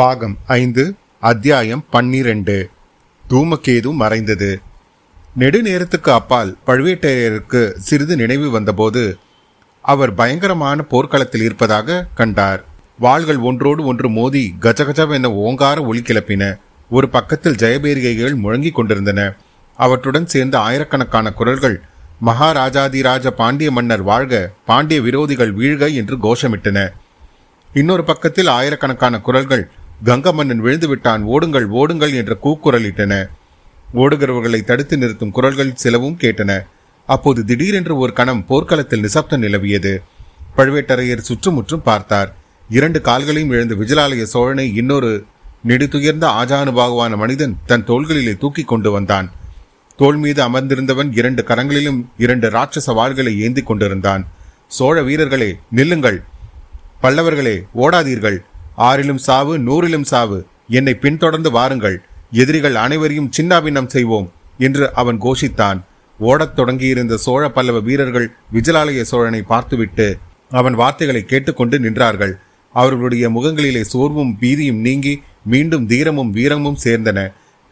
பாகம் ஐந்து அத்தியாயம் பன்னிரண்டு. தூமகேது மறைந்தது. நெடுநேரத்துக்கு அப்பால் பழுவேட்டரையருக்கு சிறிது நினைவு வந்தபோது அவர் பயங்கரமான போர்க்களத்தில் இருப்பதாக கண்டார். வாள்கள் ஒன்றோடு ஒன்று மோதி கஜகஜவென ஓங்கார ஒளி கிளப்பின. ஒரு பக்கத்தில் ஜெயபேரிகைகள் முழங்கிக் கொண்டிருந்தன. அவற்றுடன் சேர்ந்த ஆயிரக்கணக்கான குரல்கள் மகாராஜாதிராஜ பாண்டிய மன்னர் வாழ்க பாண்டிய விரோதிகள் வீழ்க என்று கோஷமிட்டன. இன்னொரு பக்கத்தில் ஆயிரக்கணக்கான குரல்கள் கங்கமன்னன் விழுந்து விட்டான் ஓடுங்கள் ஓடுங்கள் என்ற கூக்குரலிட்டன. ஓடுகிறவர்களை தடுத்து நிறுத்தும் குரல்கள் சிலவும் கேட்டன. அப்போது திடீரென்று ஒரு கணம் போர்க்களத்தில் நிசப்தம் நிலவியது. பழுவேட்டரையர் சுற்றுமுற்றும் பார்த்தார். இரண்டு கால்களையும் எழுந்து விஜயாலய சோழனை இன்னொரு நெடுத்துயர்ந்த ஆஜானுபாகுவான மனிதன் தன் தோள்களிலே தூக்கி கொண்டு வந்தான். தோள் மீது அமர்ந்திருந்தவன் இரண்டு கரங்களிலும் இரண்டு ராட்சச வாள்களை ஏந்தி கொண்டிருந்தான். சோழ வீரர்களே நில்லுங்கள். பல்லவர்களே ஓடாதீர்கள். ஆறிலும் சாவு நூறிலும் சாவு. என்னை பின்தொடர்ந்து வாருங்கள். எதிரிகள் அனைவரையும் சின்னாபின்னம் செய்வோம் என்று அவன் கோஷித்தான். ஓடத் தொடங்கியிருந்த சோழ பல்லவ வீரர்கள் விஜலாலய சோழனை பார்த்துவிட்டு அவன் வார்த்தைகளை கேட்டுக்கொண்டு நின்றார்கள். அவர்களுடைய முகங்களிலே சோர்வும் பீதியும் நீங்கி மீண்டும் தீரமும் வீரமும் சேர்ந்தன.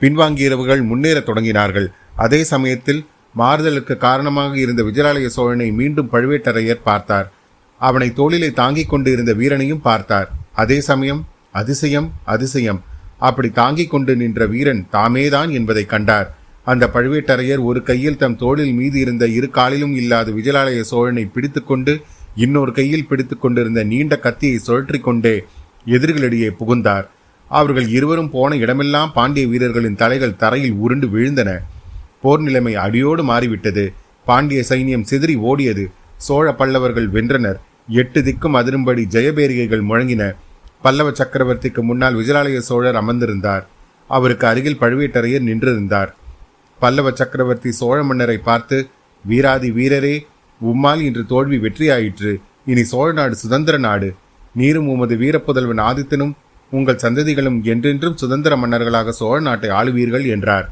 பின்வாங்கியவர்கள் முன்னேறத் தொடங்கினார்கள். அதே சமயத்தில் மாறுதலுக்கு காரணமாக இருந்த விஜயாலய சோழனை மீண்டும் பழுவேட்டரையர் பார்த்தார். அவனை தோளிலே தாங்கிக் கொண்டு இருந்த வீரனையும் பார்த்தார். அதே சமயம் அதிசயம் அதிசயம். அப்படி தாங்கிக் கொண்டு நின்ற வீரன் தாமேதான் என்பதை கண்டார். அந்த பழுவேட்டரையர் ஒரு கையில் தம் தோளில் மீது இருந்த இரு காலிலும் இல்லாத விஜயாலய சோழனை பிடித்துக்கொண்டு இன்னொரு கையில் பிடித்துக் கொண்டிருந்த நீண்ட கத்தியை சுழற்றி கொண்டே எதிரிகளிடையே புகுந்தார். அவர்கள் இருவரும் போன இடமெல்லாம் பாண்டிய வீரர்களின் தலைகள் தரையில் உருண்டு விழுந்தன. போர் நிலைமை அடியோடு மாறிவிட்டது. பாண்டிய சைனியம் சிதறி ஓடியது. சோழ பல்லவர்கள் வென்றனர். எட்டு திக்கும் அதிரும்படி ஜெயபேரிகைகள் முழங்கின. பல்லவ சக்கரவர்த்திக்கு முன்னால் விஜயாலய சோழர் அமர்ந்திருந்தார். அவருக்கு அருகில் பழுவேட்டரையர் நின்றிருந்தார். பல்லவ சக்கரவர்த்தி சோழ மன்னரை பார்த்து வீராதி வீரரே உம்மால் இன்று தோல்வி வெற்றியாயிற்று. இனி சோழ நாடு சுதந்திர நாடு. நீரும் உமது வீரப்புதல்வன் ஆதித்தனும் உங்கள் சந்ததிகளும் என்றென்றும் சுதந்திர மன்னர்களாக சோழ நாட்டை ஆளுவீர்கள் என்றார்.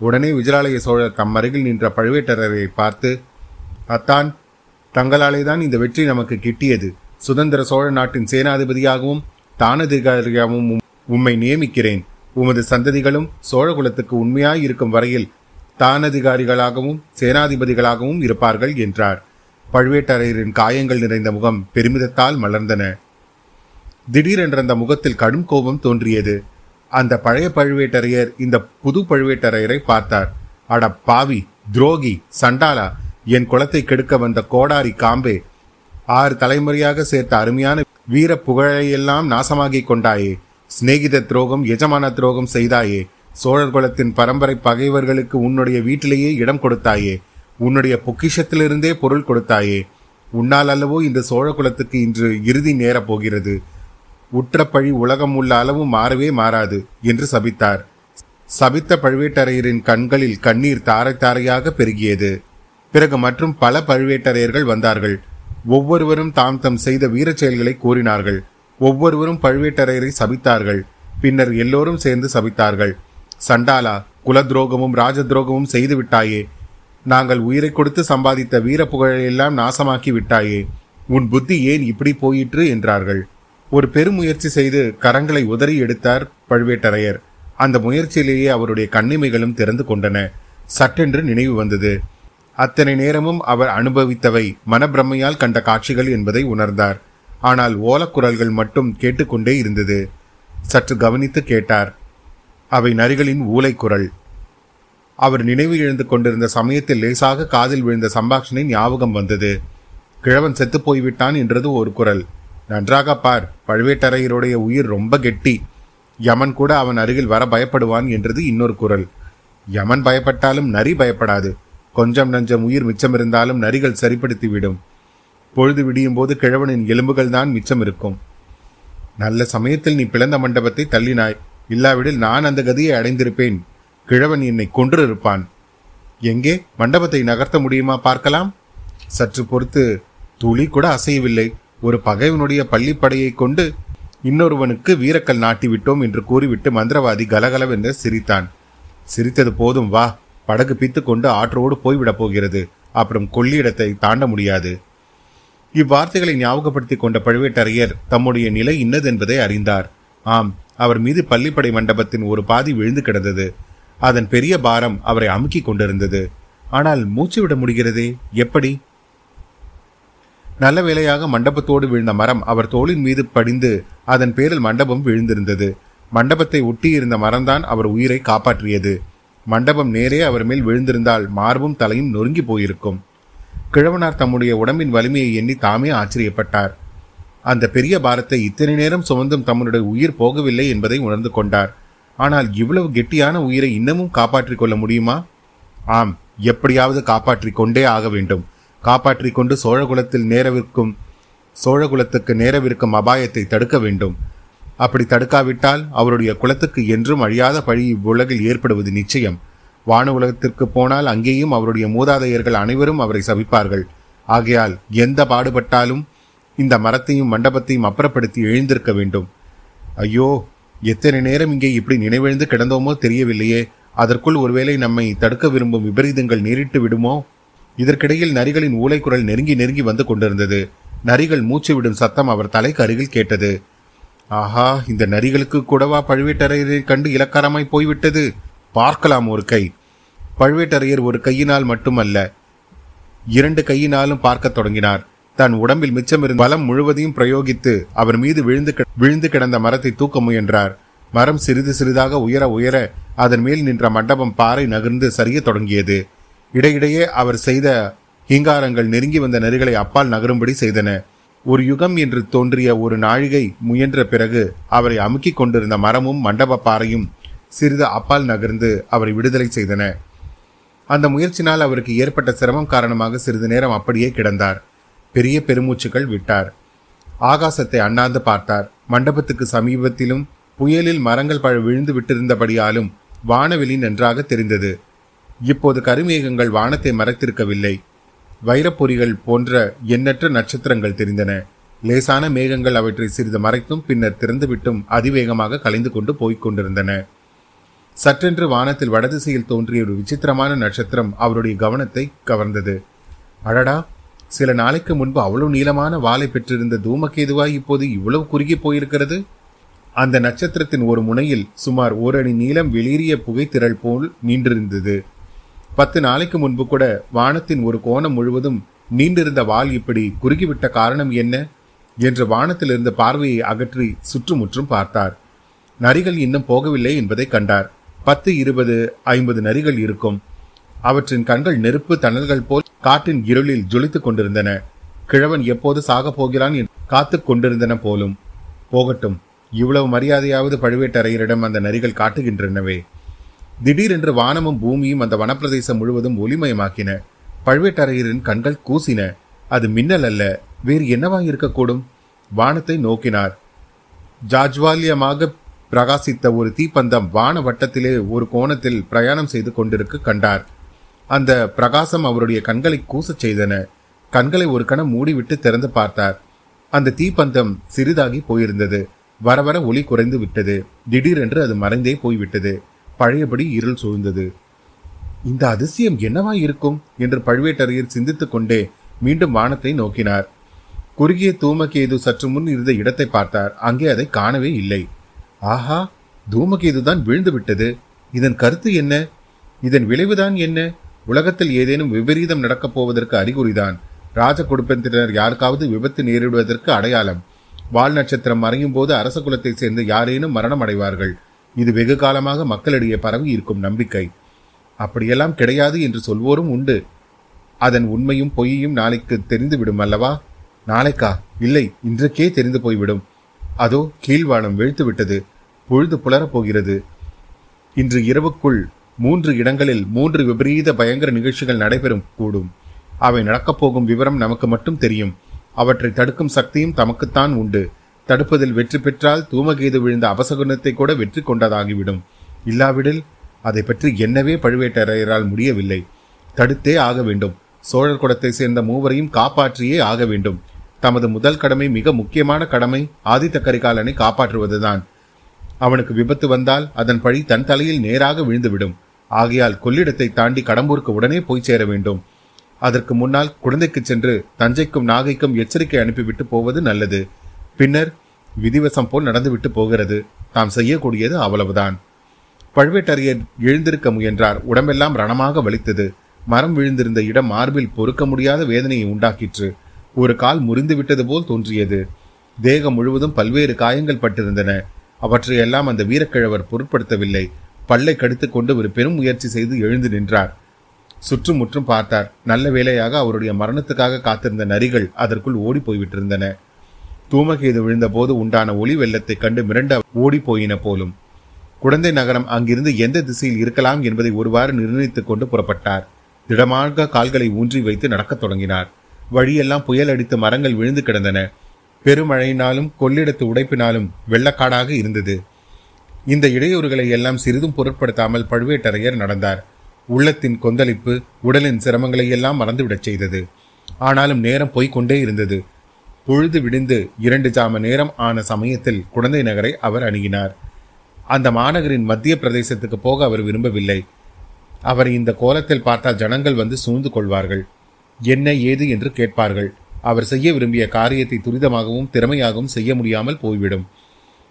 உடனே விஜயாலய சோழர் தம் அருகில் நின்ற பழுவேட்டரரை பார்த்து அத்தான் தங்களாலே தான் இந்த வெற்றி நமக்கு கிட்டியது. சுதந்திர சோழ நாட்டின் சேனாதிபதியாகவும் தானதிகாரியாகவும் உம்மை நியமிக்கிறேன். உமது சந்ததிகளும் சோழகுலத்துக்கு உண்மையாய் இருக்கும் வரையில் தானதிகாரிகளாகவும் சேனாதிபதிகளாகவும் இருப்பார்கள் என்றார். பழுவேட்டரையரின் காயங்கள் நிறைந்த முகம் பெருமிதத்தால் மலர்ந்தன. திடீரென்ற அந்த முகத்தில் கடும் கோபம் தோன்றியது. அந்த பழைய பழுவேட்டரையர் இந்த புது பழுவேட்டரையரை பார்த்தார். அட பாவி துரோகி சண்டாலா என் குலத்தை கெடுக்க வந்த கோடாரி காம்பே ஆறு தலைமுறையாக சேர்த்த அருமையான வீர புகழையெல்லாம் நாசமாகிக் கொண்டாயே. சிநேகித துரோகம் எஜமான துரோகம் செய்தாயே. சோழர் குலத்தின் பரம்பரை பகைவர்களுக்கு உன்னுடைய வீட்டிலேயே இடம் கொடுத்தாயே. உன்னுடைய பொக்கிஷத்திலிருந்தே பொருள் கொடுத்தாயே. உன்னால் அல்லவோ இந்த சோழ குலத்துக்கு இன்று இறுதி நேரப் போகிறது. உற்ற பழி உலகம் உள்ள அளவு மாறவே மாறாது என்று சபித்தார். சபித்த பழுவேட்டரையரின் கண்களில் கண்ணீர் தாரை தாரையாக பெருகியது. பிறகு மற்றும் பல பழுவேட்டரையர்கள் வந்தார்கள். ஒவ்வொருவரும் தாம் தம் செய்த வீரச் செயல்களை கூறினார்கள். ஒவ்வொருவரும் பழுவேட்டரையரை சபித்தார்கள். பின்னர் எல்லோரும் சேர்ந்து சபித்தார்கள். சண்டாலா குல துரோகமும் ராஜ துரோகமும் செய்து விட்டாயே நாங்கள் உயிரை கொடுத்து சம்பாதித்த வீர புகழையெல்லாம் நாசமாக்கி விட்டாயே உன் புத்தி ஏன் இப்படி போயிற்று? என்றார்கள். ஒரு பெருமுயற்சி செய்து கரங்களை உதறி எடுத்தார் பழுவேட்டரையர். அந்த முயற்சியிலேயே அவருடைய கண்ணிமைகளும் திறந்து கொண்டன. சட்டென்று நினைவு வந்தது. அத்தனை நேரமும் அவர் அனுபவித்தவை மனப்பிரமையால் கண்ட காட்சிகள் என்பதை உணர்ந்தார். ஆனால் ஓலக்குரல்கள் மட்டும் கேட்டுக்கொண்டே இருந்தது. சற்று கவனித்து கேட்டார். அவை நரிகளின் ஊலைக்குரல். அவர் நினைவு இழந்து கொண்டிருந்த சமயத்தில் லேசாக காதில் விழுந்த சம்பாஷணை ஞாபகம் வந்தது. கிழவன் செத்து போய்விட்டான் என்றது ஒரு குரல். நன்றாக பார் பழுவேட்டரையருடைய உயிர் ரொம்ப கெட்டி. யமன் கூட அவன் அருகில் வர பயப்படுவான் என்றது இன்னொரு குரல். யமன் பயப்பட்டாலும் நரி பயப்படாது. கொஞ்சம் நஞ்சம் உயிர் மிச்சமிருந்தாலும் நரிகள் சரிப்படுத்திவிடும். பொழுது விடியும் போது கிழவனின் எலும்புகள் தான் மிச்சம் இருக்கும். நல்ல சமயத்தில் நீ பிளந்த மண்டபத்தை தள்ளினாய். இல்லாவிடில் நான் அந்த கதியை அடைந்திருப்பேன். கிழவன் என்னை கொன்றிருப்பான். எங்கே? மண்டபத்தை நகர்த்த முடியுமா பார்க்கலாம்? சற்று பொறுத்து துளி கூட அசையவில்லை. ஒரு பகைவனுடைய பள்ளிப்படையை கொண்டு இன்னொருவனுக்கு வீரக்கல் நாட்டிவிட்டோம் என்று கூறிவிட்டு மந்திரவாதி கலகலவென்று சிரித்தான். சிரித்தது போதும் வா. படகு பித்துக்கொண்டு ஆற்றோடு போய்விடப் போகிறது. அப்புறம் கொள்ளிடத்தை தாண்ட முடியாது. இவ்வார்த்தைகளை ஞாபகப்படுத்திக் கொண்ட பழுவேட்டரையர் தம்முடைய நிலை இன்னதென்பதை அறிந்தார். ஆம் அவர் மீது பள்ளிப்படை மண்டபத்தின் ஒரு பாதி விழுந்து கிடந்தது. அதன் பெரிய பாரம் அவரை அமுக்கிக் கொண்டிருந்தது. ஆனால் மூச்சு விட முடிகிறதே? எப்படி? நல்ல வேளையாக மண்டபத்தோடு விழுந்த மரம் அவர் தோளின் மீது படிந்து அதன் பேரில் மண்டபம் விழுந்திருந்தது. மண்டபத்தை ஒட்டி இருந்த மரம்தான் அவர் உயிரை காப்பாற்றியது. மண்டபம் நேரே அவர் மேல் விழுந்திருந்தால் மார்பும் தலையும் நொறுங்கி போயிருக்கும். கிழவனார் தம்முடைய உடம்பின் வலிமையை எண்ணி தாமே ஆச்சரியப்பட்டார். அந்த பெரிய பாரத்தை இத்தனை நேரம் சுமந்தும் தம்முடைய உயிர் போகவில்லை என்பதை உணர்ந்து கொண்டார். ஆனால் இவ்வளவு கெட்டியான உயிரை இன்னமும் காப்பாற்றிக் கொள்ள முடியுமா? ஆம் எப்படியாவது காப்பாற்றிக் கொண்டே ஆக வேண்டும். காப்பாற்றிக் கொண்டு சோழகுலத்தில் நேரவிருக்கும் சோழகுலத்துக்கு நேரவிருக்கும் அபாயத்தை தடுக்க வேண்டும். அப்படி தடுக்காவிட்டால் அவருடைய குலத்துக்கு என்றும் அழியாத பழி இவ்வுலகில் ஏற்படுவது நிச்சயம். வான உலகத்திற்கு போனால் அங்கேயும் அவருடைய மூதாதையர்கள் அனைவரும் அவரை சபிப்பார்கள். ஆகையால் எந்த பாடுபட்டாலும் இந்த மரத்தையும் மண்டபத்தையும் அப்புறப்படுத்தி எழுந்திருக்க வேண்டும். ஐயோ எத்தனை நேரம் இங்கே இப்படி நினைவெழுந்து கிடந்தோமோ தெரியவில்லையே. அதற்குள் ஒருவேளை நம்மை தடுக்க விரும்பும் விபரீதங்கள் நேரிட்டு விடுமோ? இதற்கிடையில் நரிகளின் ஊலைக்குரல் நெருங்கி நெருங்கி வந்து கொண்டிருந்தது. நரிகள் மூச்சு விடும் சத்தம் அவர் தலைக்கு அருகில் கேட்டது. ஆஹா இந்த நரிகளுக்கு கூடவா பழுவேட்டரையரை கண்டு இலக்காரமாய் போய்விட்டது. பார்க்கலாம் ஒரு கை. பழுவேட்டரையர் ஒரு கையினால் மட்டுமல்ல இரண்டு கையினாலும் பார்க்க தொடங்கினார். தன் உடம்பில் மிச்சமிருந்த பலம் முழுவதையும் பிரயோகித்து அவர் மீது விழுந்து விழுந்து கிடந்த மரத்தை தூக்க முயன்றார். மரம் சிறிது சிறிதாக உயர உயர அதன் மேல் நின்ற மண்டபம் பாறை நகர்ந்து சரிய தொடங்கியது. இடையிடையே அவர் செய்த ஹிங்காரங்கள் நெருங்கி வந்த நெறிகளை அப்பால் நகரும்படி செய்தன. ஒரு யுகம் என்று தோன்றிய ஒரு நாழிகை முயன்ற பிறகு அவரை அமுக்கிக் கொண்டிருந்த மரமும் மண்டப பாறையும் சிறிது அப்பால் நகர்ந்து அவரை விடுதலை செய்தன. அந்த முயற்சினால் அவருக்கு ஏற்பட்ட சிரமம் காரணமாக சிறிது நேரம் அப்படியே கிடந்தார். பெரிய பெருமூச்சுகள் விட்டார். ஆகாசத்தை அண்ணாந்து பார்த்தார். மண்டபத்துக்கு சமீபத்திலும் புயலில் மரங்கள் பழ விழுந்து விட்டிருந்தபடியாலும் வானவெளி நன்றாக தெரிந்தது. இப்போது கருமேகங்கள் வானத்தை மறைத்திருக்கவில்லை. வைரப்பொறிகள் போன்ற எண்ணற்ற நட்சத்திரங்கள் தெரிந்தன. லேசான மேகங்கள் அவற்றை சிறிது மறைத்தும் பின்னர் திறந்துவிட்டும் அதிவேகமாக கலைந்து கொண்டு போய்க் கொண்டிருந்தன. சற்றென்று வானத்தில் வடதிசையில் தோன்றிய ஒரு விசித்திரமான நட்சத்திரம் அவருடைய கவனத்தை கவர்ந்தது. அடடா! சில நாளைக்கு முன்பு அவ்வளவு நீளமான வாளை பெற்றிருந்த தூமகேதுவாய் இப்போது இவ்வளவு குறுகி போயிருக்கிறது? அந்த நட்சத்திரத்தின் ஒரு முனையில் சுமார் ஓரணி நீளம் வெளியேறிய புகைத்திரள் போல் நின்றிருந்தது. பத்து நாளைக்கு முன்பு கூட வானத்தின் ஒரு கோணம் முழுவதும் நீண்டிருந்த வால் இப்படி குறுகிவிட்ட காரணம் என்ன? என்று வானத்திலிருந்த பார்வையை அகற்றி சுற்றுமுற்றும் பார்த்தார். நரிகள் இன்னும் போகவில்லை என்பதை கண்டார். பத்து இருபது ஐம்பது நரிகள் இருக்கும். அவற்றின் கண்கள் நெருப்பு தணல்கள் போல் காட்டின் இருளில் ஜொலித்துக் கொண்டிருந்தன. கிழவன் எப்போது சாகப் போகிறான் காத்து கொண்டிருந்தன போலும். போகட்டும் இவ்வளவு மரியாதையாவது பழுவேட்டரையரிடம் அந்த நரிகள் காட்டுகின்றனவே. திடீரென்று வானமும் பூமியும் அந்த வனப்பிரதேசம் முழுவதும் ஒளிமயமாக்கின. பழுவேட்டரையரின் கண்கள் கூசின. அது மின்னல் அல்ல. வேறு என்னவாய் இருக்கக்கூடும் வானத்தை நோக்கினார். ஜாஜ்வாலியமாக பிரகாசித்த ஒரு தீப்பந்தம் வான வட்டத்திலே ஒரு கோணத்தில் பிரயாணம் செய்து கொண்டிருக்க கண்டார். அந்த பிரகாசம் அவருடைய கண்களை கூசச் செய்தன. கண்களை ஒரு கணம் மூடிவிட்டு திறந்து பார்த்தார். அந்த தீப்பந்தம் சிறிதாகி போயிருந்தது. வர வர ஒளி குறைந்து விட்டது. திடீரென்று அது மறைந்தே போய்விட்டது. பழையபடி இருள் சூழ்ந்தது. இந்த அதிசயம் என்னவா இருக்கும்? என்று பழுவேட்டரையர் சிந்தித்துக் கொண்டே மீண்டும் வானத்தை நோக்கினார். குறுகிய தூமகேது சற்று முன் இருந்த இடத்தை பார்த்தார். அங்கே அதை காணவே இல்லை. ஆஹா தூமகேதுதான் விழுந்து விட்டது இதன் கருத்து என்ன? இதன் விளைவுதான் என்ன? உலகத்தில் ஏதேனும் விபரீதம் நடக்கப் போவதற்கு அறிகுறிதான். ராஜ குடும்பத்தினர் யாருக்காவது விபத்து நேரிடுவதற்கு அடையாளம். வால் நட்சத்திரம் மறையும் போது அரச குலத்தை சேர்ந்து யாரேனும் மரணம் அடைவார்கள். இது வெகு காலமாக மக்களிடையே பரவி இருக்கும் நம்பிக்கை. அப்படியெல்லாம் கிடையாது என்று சொல்வோரும் உண்டு. அதன் உண்மையும் பொய்யையும் நாளைக்கு தெரிந்துவிடும் அல்லவா? நாளைக்கா? இல்லை இன்றைக்கே தெரிந்து போய்விடும். அதோ கீழ்வானம் வெழுத்து விட்டது பொழுது புலரப் போகிறது. இன்று இரவுக்குள் மூன்று இடங்களில் மூன்று விபரீத பயங்கர நிகழ்ச்சிகள் நடைபெறும் கூடும். அவை நடக்கப் போகும் விவரம் நமக்கு மட்டும் தெரியும். அவற்றை தடுக்கும் சக்தியும் தமக்குத்தான் உண்டு. தடுப்பதில் வெற்றி பெற்றால் தூமகேது விழுந்த அபசகுணத்தை கூட வெற்றி கொண்டதாகிவிடும். இல்லாவிடில் அதை பற்றி என்னவே பழுவேட்டரையரால் முடியவில்லை. தடுத்தே ஆக வேண்டும். சோழர் குடத்தை சேர்ந்த மூவரையும் காப்பாற்றியே ஆக வேண்டும். தமது முதல் கடமை மிக முக்கியமான கடமை ஆதித்த கரிகாலனை காப்பாற்றுவதுதான். அவனுக்கு விபத்து வந்தால் அதன் பழி தன் தலையில் நேராக விழுந்துவிடும். ஆகையால் கொள்ளிடத்தை தாண்டி கடம்பூருக்கு உடனே போய் சேர வேண்டும். அதற்கு முன்னால் குழந்தைக்கு சென்று தஞ்சைக்கும் நாகைக்கும் எச்சரிக்கை அனுப்பிவிட்டு போவது நல்லது. பின்னர் விதிவசம் போல் நடந்துவிட்டு போகிறது. தாம் செய்யக்கூடியது அவ்வளவுதான். பழுவேட்டரையர் எழுந்திருக்க முயன்றார். உடம்பெல்லாம் ரணமாக வலித்தது. மரம் விழுந்திருந்த இடம் மார்பில் பொறுக்க முடியாத வேதனையை உண்டாக்கிற்று. ஒரு கால் முறிந்து விட்டது போல் தோன்றியது. தேகம் முழுவதும் பல்வேறு காயங்கள் பட்டிருந்தன. அவற்றையெல்லாம் அந்த வீரக்கிழவர் பொருட்படுத்தவில்லை. பல்லை கடித்துக் கொண்டு ஒரு பெரும் முயற்சி செய்து எழுந்து நின்றார். சுற்றும் முற்றும் பார்த்தார். நல்ல வேளையாக அவருடைய மரணத்துக்காக காத்திருந்த நரிகள் அதற்குள் ஓடி போய்விட்டிருந்தன. தூமகேது விழுந்தபோது உண்டான ஒளி வெள்ளத்தை கண்டு மிரண்ட ஓடிப்போயின போலும். குழந்தை நகரம் அங்கிருந்து எந்த திசையில் இருக்கலாம் என்பதை ஒருவாறு நிர்ணயித்துக் கொண்டு புறப்பட்டார். திடமாக கால்களை ஊன்றி வைத்து நடக்கத் தொடங்கினார். வழியெல்லாம் புயல் அடித்து மரங்கள் விழுந்து கிடந்தன. பெருமழையினாலும் கொள்ளிடத்து உடைப்பினாலும் வெள்ளக்காடாக இருந்தது. இந்த இடையூறுகளை எல்லாம் சிறிதும் பொருட்படுத்தாமல் பழுவேட்டரையர் நடந்தார். உள்ளத்தின் கொந்தளிப்பு உடலின் சிரமங்களை எல்லாம் மறந்துவிடச் செய்தது. ஆனாலும் நேரம் போய்கொண்டே இருந்தது. பொழுது விடிந்து இரண்டு ஜாம நேரம் ஆன சமயத்தில் குழந்தை நகரை அவர் அணுகினார். அந்த மாநகரின் மத்திய பிரதேசத்துக்கு போக அவர் விரும்பவில்லை. அவரை இந்த கோலத்தில் பார்த்தால் ஜனங்கள் வந்து சூழ்ந்து கொள்வார்கள். என்ன ஏது என்று கேட்பார்கள். அவர் செய்ய விரும்பிய காரியத்தை துரிதமாகவும் திறமையாகவும் செய்ய முடியாமல் போய்விடும்.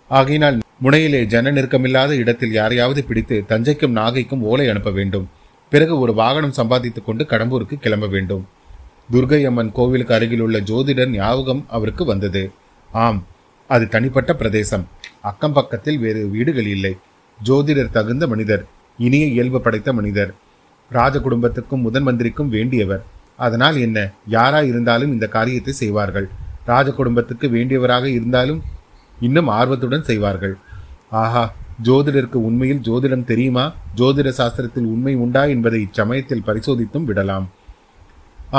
ஆகையினால் முனையிலே ஜன நெருக்கமில்லாத இடத்தில் யாரையாவது பிடித்து தஞ்சைக்கும் நாகைக்கும் ஓலை அனுப்ப வேண்டும். பிறகு ஒரு வாகனம் சம்பாதித்துக் கொண்டு கடம்பூருக்கு கிளம்ப வேண்டும். துர்கை அம்மன் கோவிலுக்கு அருகில் உள்ள ஜோதிடர் ஞாபகம் அவருக்கு வந்தது. ஆம் அது தனிப்பட்ட பிரதேசம். அக்கம் பக்கத்தில் வேறு வீடுகள் இல்லை. ஜோதிடர் தகுந்த மனிதர் இனிய இயல்பு படைத்த மனிதர். ராஜ குடும்பத்துக்கும் முதன் மந்திரிக்கும் வேண்டியவர். அதனால் என்ன யாரா இருந்தாலும் இந்த காரியத்தை செய்வார்கள். ராஜ குடும்பத்துக்கு வேண்டியவராக இருந்தாலும் இன்னும் ஆர்வத்துடன் செய்வார்கள். ஆஹா ஜோதிடருக்கு உண்மையில் ஜோதிடம் தெரியுமா? ஜோதிட சாஸ்திரத்தில் உண்மை உண்டா என்பதை இச்சமயத்தில் பரிசோதித்தும் விடலாம்.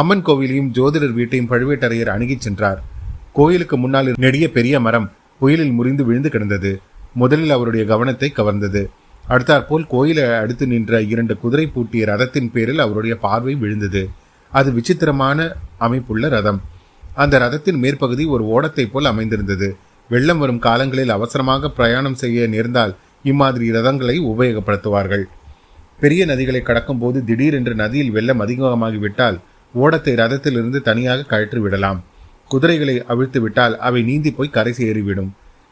அம்மன் கோவிலையும் ஜோதிடர் வீட்டையும் பழுவேட்டரையர் அணுகிச் சென்றார். கோயிலுக்கு முன்னால் நெடிய பெரிய மரம் புயலில் முறிந்து விழுந்து கிடந்தது. முதலில் அவருடைய கவனத்தை கவர்ந்தது. அடுத்தாற்போல் கோயிலை அடுத்து நின்ற இரண்டு குதிரை பூட்டிய ரதத்தின் பேரில் அவருடைய பார்வை விழுந்தது. அது விசித்திரமான அமைப்புள்ள ரதம். அந்த ரதத்தின் மேற்பகுதி ஒரு ஓடத்தை போல் அமைந்திருந்தது. வெள்ளம் வரும் காலங்களில் அவசரமாக பிரயாணம் செய்ய நேர்ந்தால் இம்மாதிரி ரதங்களை உபயோகப்படுத்துவார்கள். பெரிய நதிகளை கடக்கும் போது திடீரென்று நதியில் வெள்ளம் அதிகமாகிவிட்டால் ஓடத்தை ரதத்திலிருந்து தனியாக கழற்றி விடலாம். குதிரைகளை அவிழ்த்து விட்டால் அவை நீந்தி போய் கரை சேறிவிடும்.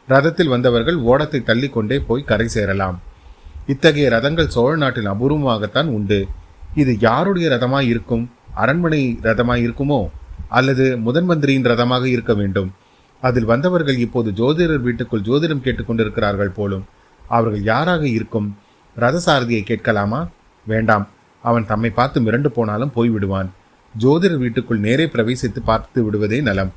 ரதத்தில் வந்தவர்கள் ஓடத்தை தள்ளிக்கொண்டே போய் கரை சேரலாம். இத்தகைய ரதங்கள் சோழ நாட்டில் அபூர்வமாகத்தான் உண்டு. இது யாருடைய ரதமாய் இருக்கும்? அரண்மனை ரதமாய் இருக்குமோ? அல்லது முதன் மந்திரியின் ரதமாக இருக்க வேண்டும்? அதில் வந்தவர்கள் இப்போது ஜோதிடர் வீட்டுக்குள் ஜோதிடம் கேட்டுக்கொண்டிருக்கிறார்கள் போலும். அவர்கள் யாராக இருக்கும்? ரதசாரதியை கேட்கலாமா? வேண்டாம். அவன் தம்மை பார்த்து மிரண்டு போனாலும் போய்விடுவான். ஜோதிடர் வீட்டுக்குள் நேரே பிரவேசித்து பார்த்து விடுவதே நலம்.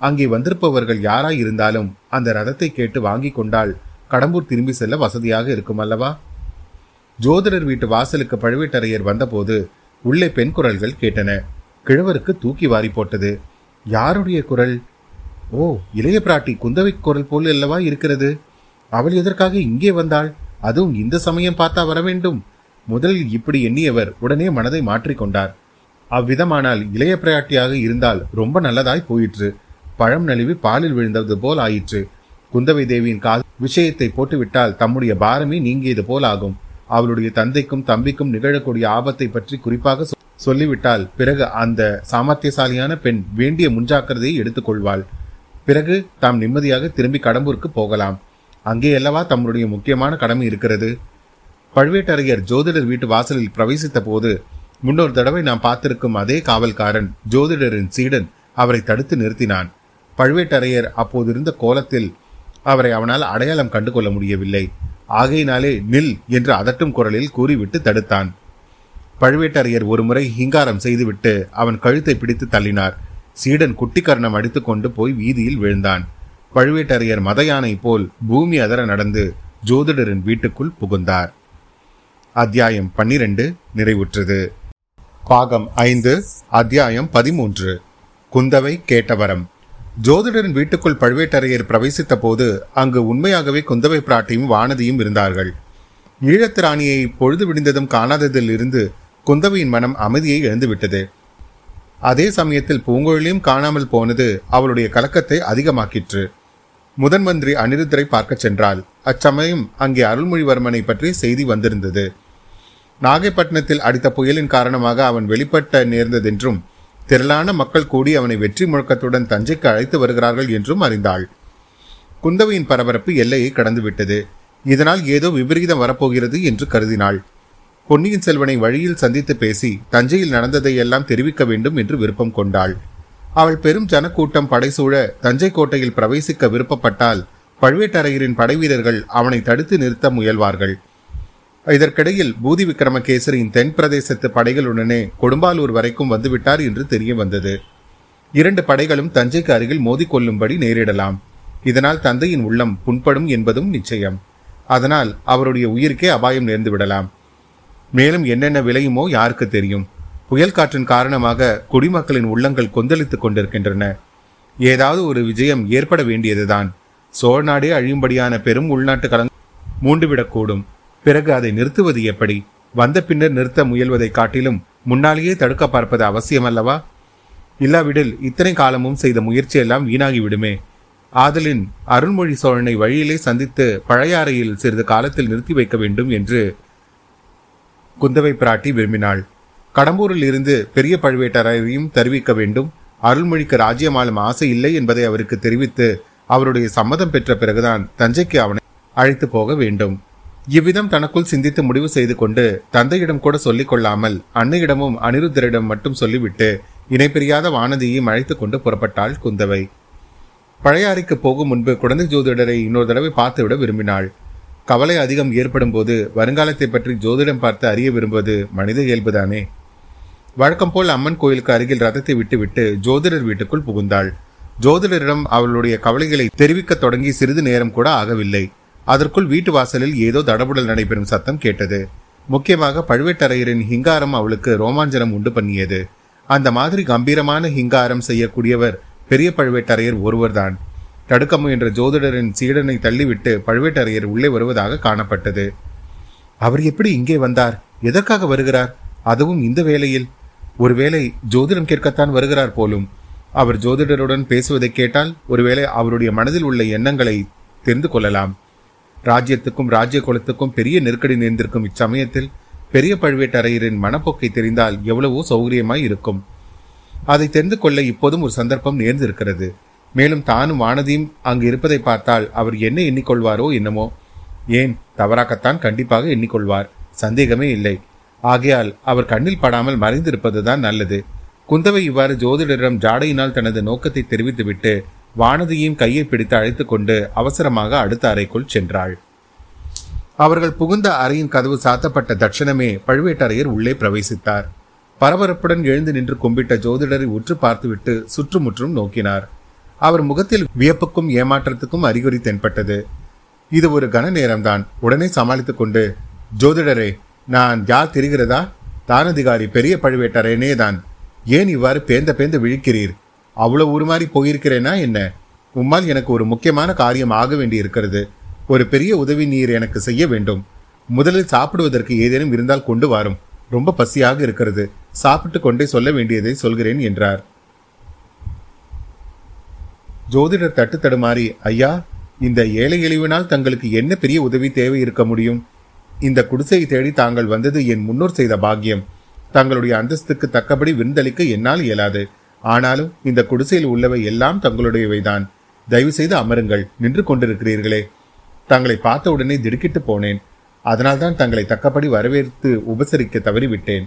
அங்கே வந்திருப்பவர்கள் யாராய் இருந்தாலும் அந்த ரதத்தை கேட்டு வாங்கி கொண்டால் கடம்பூர் திரும்பி செல்ல வசதியாக இருக்கும் அல்லவா ஜோதிடர் வீட்டு வாசலுக்கு பழுவேட்டரையர் வந்தபோது உள்ளே பெண் குரல்கள் கேட்டன. கிழவருக்கு தூக்கி வாரி போட்டது. யாருடைய குரல்? ஓ இளைய பிராட்டி குந்தவை குரல் போல் அல்லவா இருக்கிறது? அவள் எதற்காக இங்கே வந்தாள்? அதுவும் இந்த சமயம் பார்த்தா வர வேண்டும் முதலில் இப்படி எண்ணியவர் உடனே மனதை மாற்றிக்கொண்டார் அவ்விதமானால் இளைய பிராட்டியாக இருந்தால் ரொம்ப நல்லதாய் போயிற்று. பழம் நழுவி பாலில் விழுந்தது போல் ஆயிற்று. குந்தவை தேவியின் கால் விஷயத்தை போட்டுவிட்டால் தம்முடைய பாரமே நீங்கியது போல் ஆகும். அவளுடைய தந்தைக்கும் தம்பிக்கும் நிகழக்கூடிய ஆபத்தை பற்றி குறிப்பாக சொல்லிவிட்டால் பிறகு அந்த சாமர்த்தியசாலியான பெண் வேண்டிய முன்ஜாக்கிரதையை எடுத்துக்கொள்வாள் பிறகு தாம் நிம்மதியாக திரும்பி கடம்பூருக்கு போகலாம். அங்கே அல்லவா தம்முடைய முக்கியமான கடமை இருக்கிறது? பழுவேட்டரையர் ஜோதிடர் வீட்டு வாசலில் பிரவேசித்த போது முன்னொரு தடவை நாம் பார்த்திருக்கும் அதே காவல்காரன் ஜோதிடரின் சீடன் அவரை தடுத்து நிறுத்தினான். பழுவேட்டரையர் அப்போதிருந்த கோலத்தில் அவரை அவனால் அடையாளம் கண்டுகொள்ள முடியவில்லை. ஆகையினாலே நில் என்று அதட்டும் குரலில் கூறிவிட்டு தடுத்தான். பழுவேட்டரையர் ஒருமுறை ஹிங்காரம் செய்துவிட்டு அவன் கழுத்தை பிடித்து தள்ளினார். சீடன் குட்டிக்கர்ணம் அடித்துக்கொண்டு போய் வீதியில் விழுந்தான். பழுவேட்டரையர் மத யானை போல் பூமி அதர நடந்து ஜோதிடரின் வீட்டுக்குள் புகுந்தார். அத்தியாயம் பன்னிரண்டு நிறைவுற்றது. பாகம் ஐந்து அத்தியாயம் பதிமூன்று. குந்தவை கேட்டவரம். ஜோதிடரின் வீட்டுக்குள் பழுவேட்டரையர் பிரவேசித்த போது அங்கு உண்மையாகவே குந்தவை பிராட்டியும் வானதியும் இருந்தார்கள். ஈழத்து ராணியை பொழுது விடிந்ததும் காணாததில் இருந்து குந்தவையின் மனம் அமைதியை இழந்துவிட்டது அதே சமயத்தில் பூங்குழலியும் காணாமல் போனது அவளுடைய கலக்கத்தை அதிகமாக்கிற்று. முதன் மந்திரி அனிருத்தரை பார்க்கச் சென்றாள். அச்சமயம் அங்கே அருள்மொழிவர்மனை பற்றி செய்தி வந்திருந்தது. நாகைப்பட்டினத்தில் அடித்த புயலின் காரணமாக அவன் வெளிப்பட்ட நேர்ந்ததென்றும் திரளான மக்கள் கூடி அவனை வெற்றி முழக்கத்துடன் தஞ்சைக்கு அழைத்து வருகிறார்கள் என்றும் அறிந்தாள். குந்தவையின் பரபரப்பு எல்லையை கடந்துவிட்டது. இதனால் ஏதோ விபரீதம் வரப்போகிறது என்று கருதினாள். பொன்னியின் செல்வனை வழியில் சந்தித்து பேசி தஞ்சையில் நடந்ததை எல்லாம் தெரிவிக்க வேண்டும் என்று விருப்பம் கொண்டாள். அவள் பெரும் ஜனக்கூட்டம் படைசூழ தஞ்சை கோட்டையில் பிரவேசிக்க விருப்பப்பட்டால் பழுவேட்டரையரின் படைவீரர்கள் அவனை தடுத்து நிறுத்த முயல்வார்கள். இதற்கிடையில் பூதி விக்ரமகேசரியின் தென் பிரதேசத்து படைகளுடனே கொடும்பாலூர் வரைக்கும் வந்துவிட்டார் என்று தெரிய வந்தது. இரண்டு படைகளும் தஞ்சைக்கு அருகில் மோதிக்கொள்ளும்படி நேரிடலாம். இதனால் தந்தையின் உள்ளம் புண்படும் என்பதும் நிச்சயம். அதனால் அவருடைய உயிருக்கே அபாயம் நேர்ந்து விடலாம். மேலும் என்னென்ன விளையுமோ யாருக்கு தெரியும். புயல் காற்றின் காரணமாக குடிமக்களின் உள்ளங்கள் கொந்தளித்துக் கொண்டிருக்கின்றன. ஏதாவது ஒரு விஜயம் ஏற்பட வேண்டியதுதான். சோழ நாடே அழியும்படியான பெரும் உள்நாட்டு கலந்து மூண்டுவிடக்கூடும். பிறகு அதை நிறுத்துவது எப்படி? வந்த பின்னர் நிறுத்த முயல்வதை காட்டிலும் முன்னாலேயே தடுக்க பார்ப்பது அவசியமல்லவா? இல்லாவிடில் இத்தனை காலமும் செய்த முயற்சியெல்லாம் வீணாகிவிடுமே. ஆதலின் அருள்மொழி சோழனை வழியிலே சந்தித்து பழையாறையில் சிறிது காலத்தில் நிறுத்தி வைக்க வேண்டும் என்று குந்தவை பிராட்டி விரும்பினாள். கடம்பூரில் இருந்து பெரிய பழுவேட்டரையரையும் தெரிவிக்க வேண்டும். அருள்மொழிக்கு ராஜ்யமாலும் ஆசை இல்லை என்பதை அவருக்கு தெரிவித்து அவருடைய சம்மதம் பெற்ற பிறகுதான் தஞ்சைக்கு அவனை அழைத்து போக வேண்டும். இவ்விதம் தனக்குள் சிந்தித்து முடிவு செய்து கொண்டு தந்தையிடம் கூட சொல்லிக் கொள்ளாமல் அன்னையிடமும் அனிருத்தரிடம் மட்டும் சொல்லிவிட்டு இணைப்பிரியாத வானதியையும் அழைத்துக் கொண்டு புறப்பட்டாள் குந்தவை. பழையாறைக்கு போகும் முன்பு குழந்தை ஜோதிடரை இன்னொரு தடவை பார்த்துவிட விரும்பினாள். கவலை அதிகம் ஏற்படும் போது வருங்காலத்தை பற்றி ஜோதிடம் பார்த்து அறிய விரும்புவது மனித இயல்புதானே. வழக்கம் போல் அம்மன் கோயிலுக்கு அருகில் ரதத்தை விட்டுவிட்டு ஜோதிடர் வீட்டுக்குள் புகுந்தாள். ஜோதிடரிடம் அவளுடைய கவலைகளை தெரிவிக்க தொடங்கி சிறிது நேரம் கூட ஆகவில்லை. அதற்குள் வீட்டு வாசலில் ஏதோ தடபுடல் நடைபெறும் சத்தம் கேட்டது. முக்கியமாக பழுவேட்டரையரின் ஹிங்காரம் அவளுக்கு ரோமாஞ்சனம் உண்டு பண்ணியது. அந்த மாதிரி கம்பீரமான ஹிங்காரம் செய்யக்கூடியவர் பெரிய பழுவேட்டரையர் ஒருவர்தான். தடுக்க முயன்ற ஜோதிடரின் சீடனை தள்ளிவிட்டு பழுவேட்டரையர் உள்ளே வருவதாக காணப்பட்டது. அவர் எப்படி இங்கே வந்தார்? எதற்காக வருகிறார்? அதுவும் இந்த வேளையில். ஒருவேளை ஜோதிடம் கேட்கத்தான் வருகிறார் போலும். அவர் ஜோதிடருடன் பேசுவதை கேட்டால் ஒருவேளை அவருடைய மனதில் உள்ள எண்ணங்களை தெரிந்து கொள்ளலாம். ராஜ்யத்துக்கும் ராஜ்ய குலத்துக்கும் பெரிய நெருக்கடி நேர்ந்திருக்கும் இச்சமயத்தில் பெரிய பழுவேட்டரையரின் மனப்போக்கை தெரிந்தால் எவ்வளவோ சௌகரியமாய் இருக்கும். அதை தெரிந்து கொள்ள இப்போதும் ஒரு சந்தர்ப்பம் நேர்ந்திருக்கிறது. மேலும் தானும் வானதியும் அங்கு இருப்பதை பார்த்தால் அவர் என்ன எண்ணிக்கொள்வாரோ என்னமோ. ஏன்? தவறாகத்தான் கண்டிப்பாக எண்ணிக்கொள்வார். சந்தேகமே இல்லை. ஆகையால் அவர் கண்ணில் படாமல் மறைந்திருப்பதுதான் நல்லது. குந்தவை இவ்வாறு ஜோதிடரிடம் ஜாடையினால் தனது நோக்கத்தை தெரிவித்துவிட்டு வானதியையும் கையை பிடித்து அழைத்து கொண்டு அவசரமாக அடுத்த அறைக்குள் சென்றாள். அவர்கள் புகுந்த அறையின் கதவு சாத்தப்பட்ட தட்சணமே பழுவேட்டரையர் உள்ளே பிரவேசித்தார். பரபரப்புடன் எழுந்து நின்று கும்பிட்ட ஜோதிடரை உற்று பார்த்துவிட்டு சுற்றுமுற்றும் நோக்கினார். அவர் முகத்தில் வியப்புக்கும் ஏமாற்றத்துக்கும் அறிகுறி தென்பட்டது. இது ஒரு கன நேரம்தான். உடனே சமாளித்துக் கொண்டு ஜோதிடரே நான் யார் தெரிகிறதா? தானதிகாரி பெரிய பழுவேட்டரையனே தான் ஏன் இவ்வாறு பேந்த பேந்து விழிக்கிறீர்? அவ்வளவு உருமாறி போயிருக்கிறேன்னா என்ன? உம்மால் எனக்கு ஒரு முக்கியமான காரியம் ஆக வேண்டி இருக்கிறது. ஒரு பெரிய உதவி நீர் எனக்கு செய்ய வேண்டும். முதலில் சாப்பிடுவதற்கு ஏதேனும் இருந்தால் கொண்டு வரும். ரொம்ப பசியாக இருக்கிறது. சாப்பிட்டு கொண்டே சொல்ல வேண்டியதை சொல்கிறேன் என்றார். ஜோதிடர் தட்டு தடுமாறி ஐயா இந்த ஏழை எளிவினால் தங்களுக்கு என்ன பெரிய உதவி தேவை இருக்க முடியும்? இந்த குடிசையை தேடி தாங்கள் வந்தது என் முன்னோர் செய்த பாக்கியம். தங்களுடைய அந்தஸ்துக்கு தக்கபடி விருந்தளிக்க என்னால் இயலாது. ஆனாலும் இந்த குடிசையில் உள்ளவை எல்லாம் தங்களுடையவைதான். தயவு செய்து அமருங்கள். நின்று கொண்டிருக்கிறீர்களே. தங்களை பார்த்த உடனே திடுக்கிட்டு போனேன். அதனால்தான் தங்களை தக்கபடி வரவேற்று உபசரிக்க தவறிவிட்டேன்.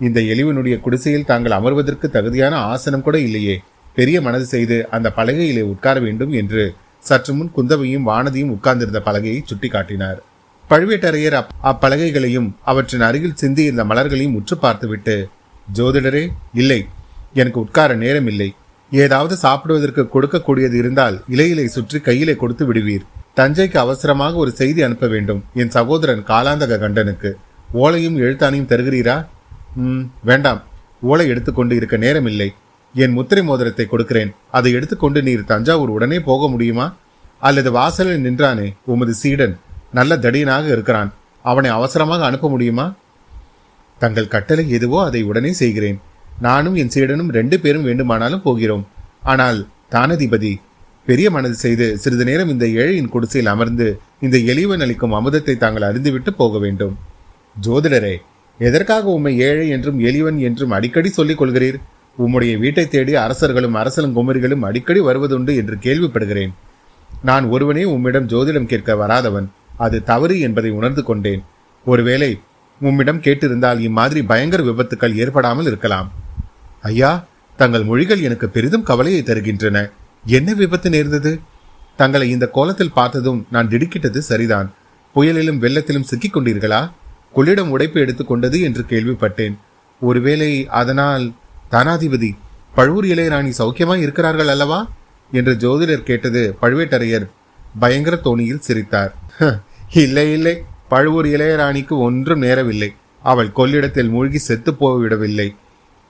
இந்த எளிவனுடைய குடிசையில் தாங்கள் அமர்வதற்கு தகுதியான ஆசனம் கூட இல்லையே. பெரிய மனது செய்து அந்த பலகையிலே உட்கார வேண்டும் என்று சற்று முன் குந்தவையும் வானதியும் உட்கார்ந்திருந்த பலகையை சுட்டிக்காட்டினார். பழுவேட்டரையர் அப்பலகைகளையும் அவற்றின் அருகில் சிந்தியிருந்த மலர்களையும் உற்று பார்த்துவிட்டு ஜோதிடரே இல்லை. எனக்கு உட்கார நேரம் இல்லை ஏதாவது சாப்பிடுவதற்கு கொடுக்கக்கூடியது இருந்தால் இலையிலை சுற்றி கையிலே கொடுத்து விடுவீர். தஞ்சைக்கு அவசரமாக ஒரு செய்தி அனுப்ப வேண்டும் என் சகோதரன் காலாந்தக கண்டனுக்கு. ஓலையும் எழுத்தானையும் தருகிறீரா? ம் வேண்டாம். ஓலை எடுத்துக்கொண்டு இருக்க நேரம் இல்லை என் முத்திரை மோதிரத்தை கொடுக்கிறேன். அதை எடுத்துக்கொண்டு நீர் தஞ்சாவூர் உடனே போக முடியுமா? அல்லது வாசலில் நின்றானே உமது சீடன் நல்ல தடியனாக இருக்கிறான். அவனை அவசரமாக அனுப்ப முடியுமா? தங்கள் கட்டளை எதுவோ அதை உடனே செய்கிறேன். நானும் என் சீடனும் ரெண்டு பேரும் வேண்டுமானாலும் போகிறோம். ஆனால் தானதிபதி பெரிய மனது செய்து சிறிது நேரம் இந்த ஏழையின் குடிசையில் அமர்ந்து இந்த எளிவன் அளிக்கும் அமுதத்தை தாங்கள் அறிந்துவிட்டு போக வேண்டும். ஜோதிடரே எதற்காக உம்மை ஏழை என்றும் எளிவன் என்றும் அடிக்கடி சொல்லிக் கொள்கிறீர்? உம்முடைய வீட்டை தேடி அரசர்களும் அரசலும் குமரிகளும் அடிக்கடி வருவதுண்டு என்று கேள்விப்படுகிறேன். நான் ஒருவனே உம்மிடம் ஜோதிடம் கேட்க வராதவன். அது தவறு என்பதை உணர்ந்து கொண்டேன். ஒருவேளை உம்மிடம் கேட்டிருந்தால் இம்மாதிரி பயங்கர விபத்துக்கள் ஏற்படாமல் இருக்கலாம். ஐயா தங்கள் மொழிகள் எனக்கு பெரிதும் கவலையை தருகின்றன. என்ன விபத்து நேர்ந்தது? தங்களை இந்த கோலத்தில் பார்த்ததும் நான் திடுக்கிட்டது சரிதான். புயலிலும் வெள்ளத்திலும் சிக்கிக் கொண்டீர்களா? கொள்ளிடம் உடைப்பு எடுத்துக்கொண்டது என்று கேள்விப்பட்டேன். ஒருவேளை அதனால் தானாதிபதி பழுவூர் இளையராணி சௌக்கியமாய் இருக்கிறார்கள் அல்லவா? என்று ஜோதிடர் கேட்டது பழுவேட்டரையர் பயங்கர தோணியில் சிரித்தார். இல்லை இல்லை. பழுவூர் இளையராணிக்கு ஒன்றும் நேரவில்லை. அவள் கொள்ளிடத்தில் மூழ்கி செத்து போய்விடவில்லை.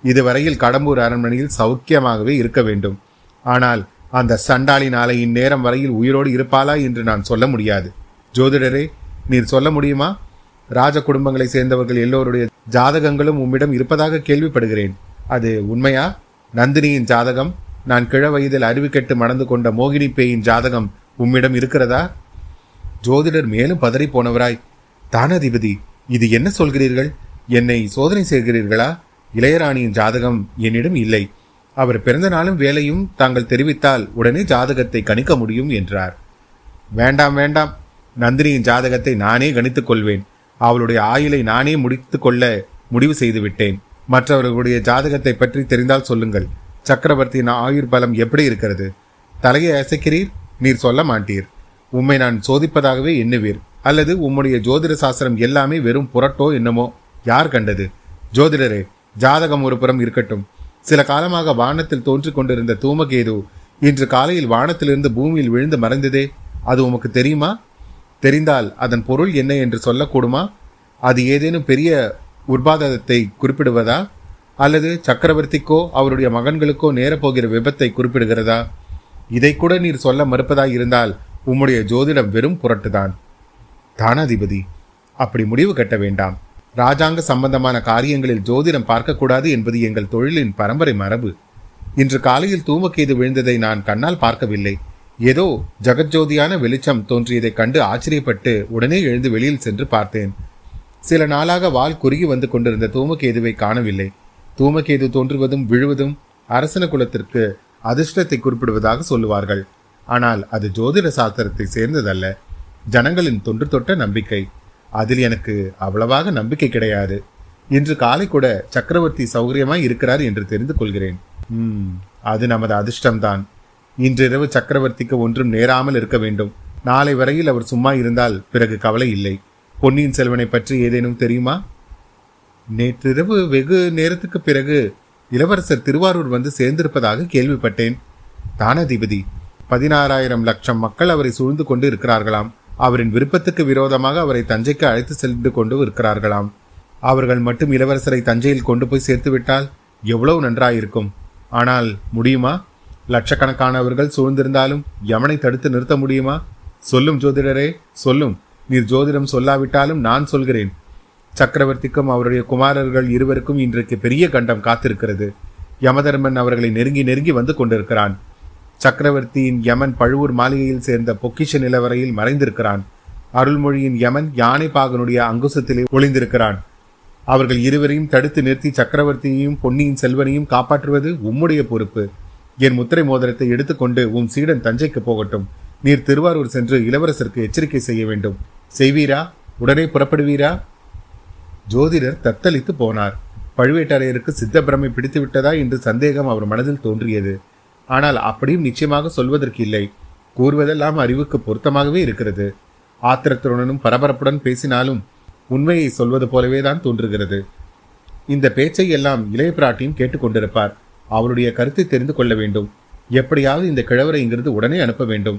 இதுவரையில் கடம்பூர் அரண்மனையில் சௌக்கியமாகவே இருக்க வேண்டும். ஆனால் அந்த சண்டாளி நாளை இந்நேரம் வரையில் உயிரோடு இருப்பாளா என்று நான் சொல்ல முடியாது. ஜோதிடரே நீர் சொல்ல முடியுமா? ராஜ குடும்பங்களை சேர்ந்தவர்கள் எல்லோருடைய ஜாதகங்களும் உம்மிடம் இருப்பதாக கேள்விப்படுகிறேன். அது உண்மையா? நந்தினியின் ஜாதகம் நான் கிழ வயதில் அறிவுக்கெட்டு மணந்து கொண்ட மோகினி பேயின் ஜாதகம் உம்மிடம் இருக்கிறதா? ஜோதிடர் மேலும் பதறி போனவராய் தானாதிபதி இது என்ன சொல்கிறீர்கள்? என்னை சோதனை செய்கிறீர்களா? இளையராணியின் ஜாதகம் என்னிடம் இல்லை. அவர் பிறந்த நாளும் வேலையும் தாங்கள் தெரிவித்தால் உடனே ஜாதகத்தை கணிக்க முடியும் என்றார். வேண்டாம் வேண்டாம். நந்தினியின் ஜாதகத்தை நானே கணித்துக் கொள்வேன். அவளுடைய ஆயுளை நானே முடித்துக்கொள்ள முடிவு செய்து விட்டேன். மற்றவர்களுடைய ஜாதகத்தை பற்றி தெரிந்தால் சொல்லுங்கள். சக்கரவர்த்தியின் ஆயுர் பலம் எப்படி இருக்கிறது? தலையை அசைக்கிறீர் நீர் சொல்ல மாட்டீர். உம்மை நான் சோதிப்பதாகவே எண்ணுவீர். அல்லது உம்முடைய ஜோதிட சாஸ்திரம் எல்லாமே வெறும் புரட்டோ என்னமோ? யார் கண்டது? ஜோதிடரே ஜாதகம் ஒரு புறம் இருக்கட்டும். சில காலமாக வானத்தில் தோன்றிக் கொண்டிருந்த தூமகேது இன்று காலையில் வானத்திலிருந்து பூமியில் விழுந்து மறைந்ததே. அது உமக்கு தெரியுமா? தெரிந்தால் அதன் பொருள் என்ன என்று சொல்லக்கூடுமா? அது ஏதேனும் பெரிய உற்பாதத்தை குறிப்பிடுவதா? அல்லது சக்கரவர்த்திக்கோ அவருடைய மகன்களுக்கோ நேரப்போகிற விபத்தை குறிப்பிடுகிறதா? இதை கூட நீர் சொல்ல மறுப்பதாய் இருந்தால் உம்முடைய ஜோதிடம் வெறும் புரட்டுதான். தானாதிபதி அப்படி முடிவு கட்ட வேண்டாம். ராஜாங்க சம்பந்தமான காரியங்களில் ஜோதிடம் பார்க்கக்கூடாது என்பது எங்கள் தொழிலின் பரம்பரை மரபு. இன்று காலையில் தூமக்கேது விழுந்ததை நான் கண்ணால் பார்க்கவில்லை. ஏதோ ஜெகஜோதியான வெளிச்சம் தோன்றியதைக் கண்டு ஆச்சரியப்பட்டு உடனே எழுந்து வெளியில் சென்று பார்த்தேன். சில நாளாக வால் குறுகி வந்து கொண்டிருந்த தூமகேதுவை காணவில்லை. தூமகேது தோன்றுவதும் விழுவதும் அரசன குலத்திற்கு அதிர்ஷ்டத்தை குறிப்பிடுவதாக சொல்லுவார்கள். ஆனால் அது ஜோதிட சாஸ்திரத்தை சேர்ந்ததல்ல. ஜனங்களின் தொன்று தொட்ட நம்பிக்கை. அதில் எனக்கு அவ்வளவாக நம்பிக்கை கிடையாது. இன்று காலை கூட சக்கரவர்த்தி சௌகரியமாய் இருக்கிறார் என்று தெரிந்து கொள்கிறேன். ம் அது நமது அதிர்ஷ்டம்தான். இன்றிரவு சக்கரவர்த்திக்கு ஒன்றும் நேராமல் இருக்க வேண்டும். நாளை வரையில் அவர் சும்மா இருந்தால் பிறகு கவலை இல்லை. பொன்னியின் செல்வனை பற்றி ஏதேனும் தெரியுமா? நேற்றிரவு வெகு நேரத்துக்கு பிறகு இளவரசர் திருவாரூர் வந்து சேர்ந்திருப்பதாக கேள்விப்பட்டேன். தானதிபதி பதினாறாயிரம் லட்சம் மக்கள் அவரை சூழ்ந்து கொண்டு இருக்கிறார்களாம். அவரின் விருப்பத்துக்கு விரோதமாக அவரை தஞ்சைக்கு அழைத்து சென்று கொண்டு இருக்கிறார்களாம். அவர்கள் மட்டும் இளவரசரை தஞ்சையில் கொண்டு போய் சேர்த்துவிட்டால் எவ்வளவு நன்றாயிருக்கும். ஆனால் முடியுமா? லட்சக்கணக்கானவர்கள் சூழ்ந்திருந்தாலும் யமனை தடுத்து நிறுத்த முடியுமா? சொல்லும் ஜோதிடரே சொல்லும். நீர் ஜோதிடம் சொல்லாவிட்டாலும் நான் சொல்கிறேன். சக்கரவர்த்திக்கும் அவருடைய குமாரர்கள் இருவருக்கும் இன்றைக்கு பெரிய கண்டம் காத்திருக்கிறது. யமதர்மன் அவர்களை நெருங்கி நெருங்கி வந்து கொண்டிருக்கிறான். சக்கரவர்த்தியின் யமன் பழுவூர் மாளிகையில் சேர்ந்த பொக்கிஷ நிலவரையில் மறைந்திருக்கிறான். அருள்மொழியின் யமன் யானை பாகனுடைய அங்குசத்திலே ஒளிந்திருக்கிறான். அவர்கள் இருவரையும் தடுத்து நிறுத்தி சக்கரவர்த்தியையும் பொன்னியின் செல்வனையும் காப்பாற்றுவது உம்முடைய பொறுப்பு. என் முத்திரை மோதிரத்தை எடுத்துக்கொண்டு உம் சீடன் தஞ்சைக்கு போகட்டும். நீர் திருவாரூர் சென்று இளவரசருக்கு எச்சரிக்கை செய்ய வேண்டும். செய்வீரா? உடனே புறப்படுவீரா? ஜோதிடர் தத்தளித்து போனார். பழுவேட்டரையருக்கு சித்த பிரமை பிடித்து விட்டதா என்று சந்தேகம் அவர் மனதில் தோன்றியது. ஆனால் அப்படியும் நிச்சயமாக சொல்வதற்கு இல்லை. கூறுவதெல்லாம் அறிவுக்கு பொருத்தமாகவே இருக்கிறது. ஆத்திரத்துடனும் பரபரப்புடன் பேசினாலும் உண்மையை சொல்வது போலவே தான் தோன்றுகிறது. இந்த பேச்சை எல்லாம் இளைய பிராட்டியும் கேட்டுக்கொண்டிருப்பார். அவருடைய கருத்தை தெரிந்து கொள்ள வேண்டும். எப்படியாவது இந்த கிழவரை இங்கிருந்து உடனே அனுப்ப வேண்டும்.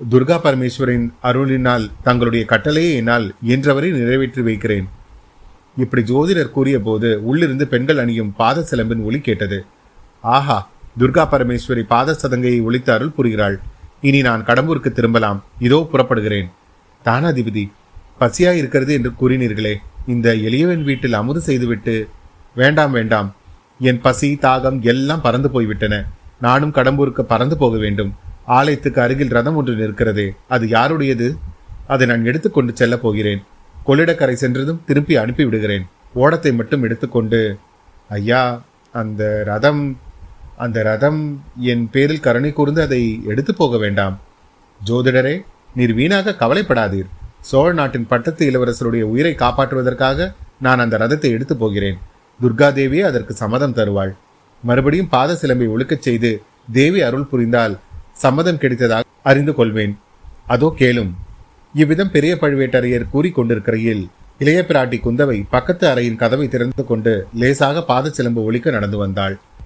துர்கா பரமேஸ்வரின் அருளினால் தங்களுடைய கட்டளையை என்னால் இயன்றவரை நிறைவேற்றி வைக்கிறேன். இப்படி ஜோதிடர் கூறிய போது உள்ளிருந்து பெண்கள் அணியும் பாத சிலம்பின் ஒலி கேட்டது. ஆஹா! துர்கா பரமேஸ்வரி பாத சதங்கையை ஒழித்தாருள் புரிகிறாள். இனி நான் கடம்பூருக்கு திரும்பலாம். இதோ புறப்படுகிறேன். தானாதிபதி பசியா இருக்கிறது என்று கூறினீர்களே. இந்த எளியவன் வீட்டில் அமுது செய்துவிட்டு வேண்டாம் வேண்டாம். என் பசி தாகம் எல்லாம் பறந்து போய்விட்டன. நானும் கடம்பூருக்கு பறந்து போக வேண்டும். ஆலயத்துக்கு அருகில் ரதம் ஒன்று நிற்கிறதே. அது யாருடையது? அதை நான் எடுத்துக்கொண்டு செல்லப் போகிறேன். கொள்ளிடக்கரை சென்றதும் திருப்பி அனுப்பிவிடுகிறேன். ஓடத்தை மட்டும் எடுத்துக்கொண்டு ஐயா அந்த ரதம் அந்த ரதம் என் பேரில் கருணை கூர்ந்து அதை எடுத்து போக வேண்டாம். ஜோதிடரே நீர் வீணாக கவலைப்படாதீர். சோழ நாட்டின் பட்டத்து இளவரசருடைய உயிரை காப்பாற்றுவதற்காக நான் அந்த ரதத்தை எடுத்து போகிறேன். துர்காதேவியே அதற்கு சம்மதம் தருவாள். மறுபடியும் பாத சிலம்பை ஒழுக்கச் செய்து தேவி அருள் புரிந்தால் சம்மதம் கிடைத்ததாக அறிந்து கொள்வேன். அதோ கேளும். இவ்விதம் பெரிய பழுவேட்டரையர் கூறிக்கொண்டிருக்கையில் இளைய பிராட்டி குந்தவை பக்கத்து அறையின் கதவை திறந்து கொண்டு லேசாக பாத சிலம்பு ஒழிக்க நடந்து வந்தாள்.